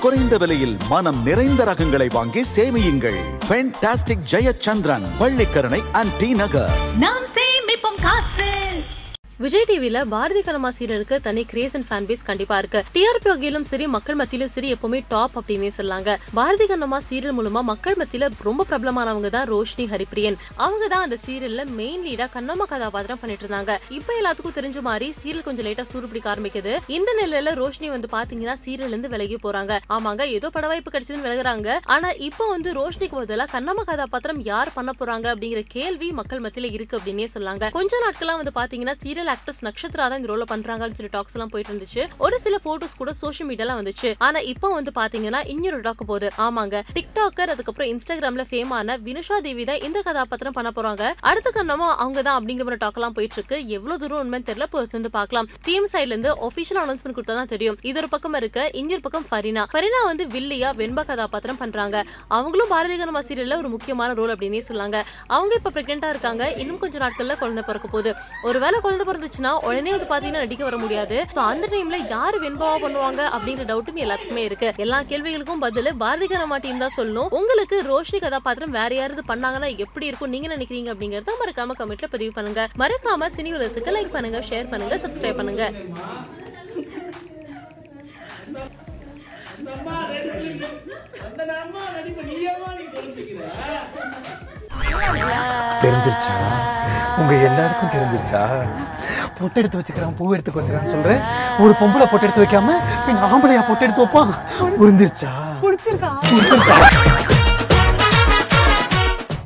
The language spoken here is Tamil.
குறைந்த விலையில் மனம் நிறைந்த ரகங்களை வாங்கி சேமியுங்கள். Fantastic Jayachandran Pallikaranai and D Nagar நாம் விஜய் டிவில பாரதி கனமா சீரியலுக்கு தனி கிரேஸ் அண்ட் ஃபேன் பேஸ் கண்டிப்பா இருக்கு. டிஆர்பி வகையிலும் சரி மக்கள் மத்தியிலும் சரி எப்பவுமே டாப் அப்படின்னே சொல்லாங்க. பாரதி கண்ணம்மா சீரியல் மூலமா மக்கள் மத்தியில ரொம்ப பிரபலமானவங்க தான் ரோஷினி ஹரிப்பிரியன் அவங்க தான் அந்த சீரியல்ல மெயின் லீடா கண்ணம்மா கதாபாத்திரம் பண்ணிட்டு இருந்தாங்க. இப்ப எல்லாத்துக்கும் தெரிஞ்ச மாதிரி சீரியல் கொஞ்சம் லேட்டா சூடு பிடிக்க ஆரம்பிக்குது. இந்த நிலையில ரோஷினி வந்து பாத்தீங்கன்னா சீரியல்ல இருந்து விலகி போறாங்க. ஆமாங்க ஏதோ பட வாய்ப்பு கிடைச்சதுன்னு விலகுறாங்க. ஆனா இப்போ வந்து ரோஷினிக்கு பதிலா கண்ணம்மா கதாபாத்திரம் யார் பண்ண போறாங்க அப்படிங்கிற கேள்வி மக்கள் மத்தியில இருக்கு அப்படின்னே சொல்லாங்க. கொஞ்ச நாட்களா வந்து பாத்தீங்கன்னா சீரியல் ஆக்ட்ரஸ் நக்ஷத்ரா தான் இந்த ரோல பண்றாங்கன்னு சொல்லி டாக்ஸ் எல்லாம் போயிட்டு இருந்துச்சு. ஒரு சில போட்டோஸ் கூட சோஷியல் மீடியால வந்துச்சு. ஆனா இப்போ வந்து பாத்தீங்கன்னா இன்னொரு டாக் போகுது ஆமாங்க. டிக்டாக்கர் அதுக்கப்புறம் இன்ஸ்டாகிராம்ல ஃபேமான வினுஷா தேவி தான் இந்த கதாபாத்திரம் பண்ண போறாங்க. அடுத்த கண்ணமா அவங்க தான் அப்படிங்கிற மாதிரி டாக் எல்லாம் போயிட்டு இருக்கு. எவ்வளவு தூரம் உண்மைன்னு தெரியல. பொறுத்து வந்து பார்க்கலாம் டீம் சைட்ல இருந்து ஒபிஷியல் அனௌன்ஸ்மெண்ட் கொடுத்தா தான் தெரியும். இது ஒரு பக்கம் இருக்க இன்னொரு பக்கம் ஃபரினா. ஃபரினா வந்து வில்லியா வெண்பா கதாபாத்திரம் பண்றாங்க. அவங்களும் பாரதிய கனமா சீரியல்ல ஒரு முக்கியமான ரோல் அப்படின்னே சொல்லாங்க. அவங்க இப்ப பிரெக்னெண்டா இருக்காங்க. இன்னும் கொஞ்சம் நாட்கள்ல குழந்தை பிறக்க போகுது. ஒருவேளை குழந்தை இருந்துச்சுன்னா உடனே வந்து பாத்தீங்கன்னா நடிக்க வர முடியாது சோ அந்த டைம்ல யாரு வெண்பாவா பண்ணுவாங்க அப்படிங்கிற டவுட்டும் எல்லாத்துக்குமே இருக்கு எல்லா கேள்விகளுக்கும் பதில் பாரதி கனமா டீம் தான் சொல்லணும் உங்களுக்கு ரோஷினி கதாபாத்திரம் வேற யாராவது பண்ணாங்கன்னா எப்படி இருக்கும் நீங்க நினைக்கிறீங்க அப்படிங்கறத மறக்காம கமெண்ட்ல பதிவு பண்ணுங்க மறக்காம சினி உலகத்துக்கு லைக் பண்ணுங்க ஷேர் பண்ணுங்க சப்ஸ்கிரைப் பண்ணுங்க தெரிஞ்சிருச்சா? உங்க எல்லாருக்கும் தெரிஞ்சிருச்சா? பொட்டு எடுத்து வச்சுக்கிறான் பூ எடுத்து வச்சுக்கிறான்னு சொல்றேன். ஒரு பொம்பளை பொட்டு எடுத்து வைக்காம பின் ஆம்பளையா பொட்டு எடுத்து வைப்பான். புரிஞ்சிருச்சா? புரிஞ்சிருச்சா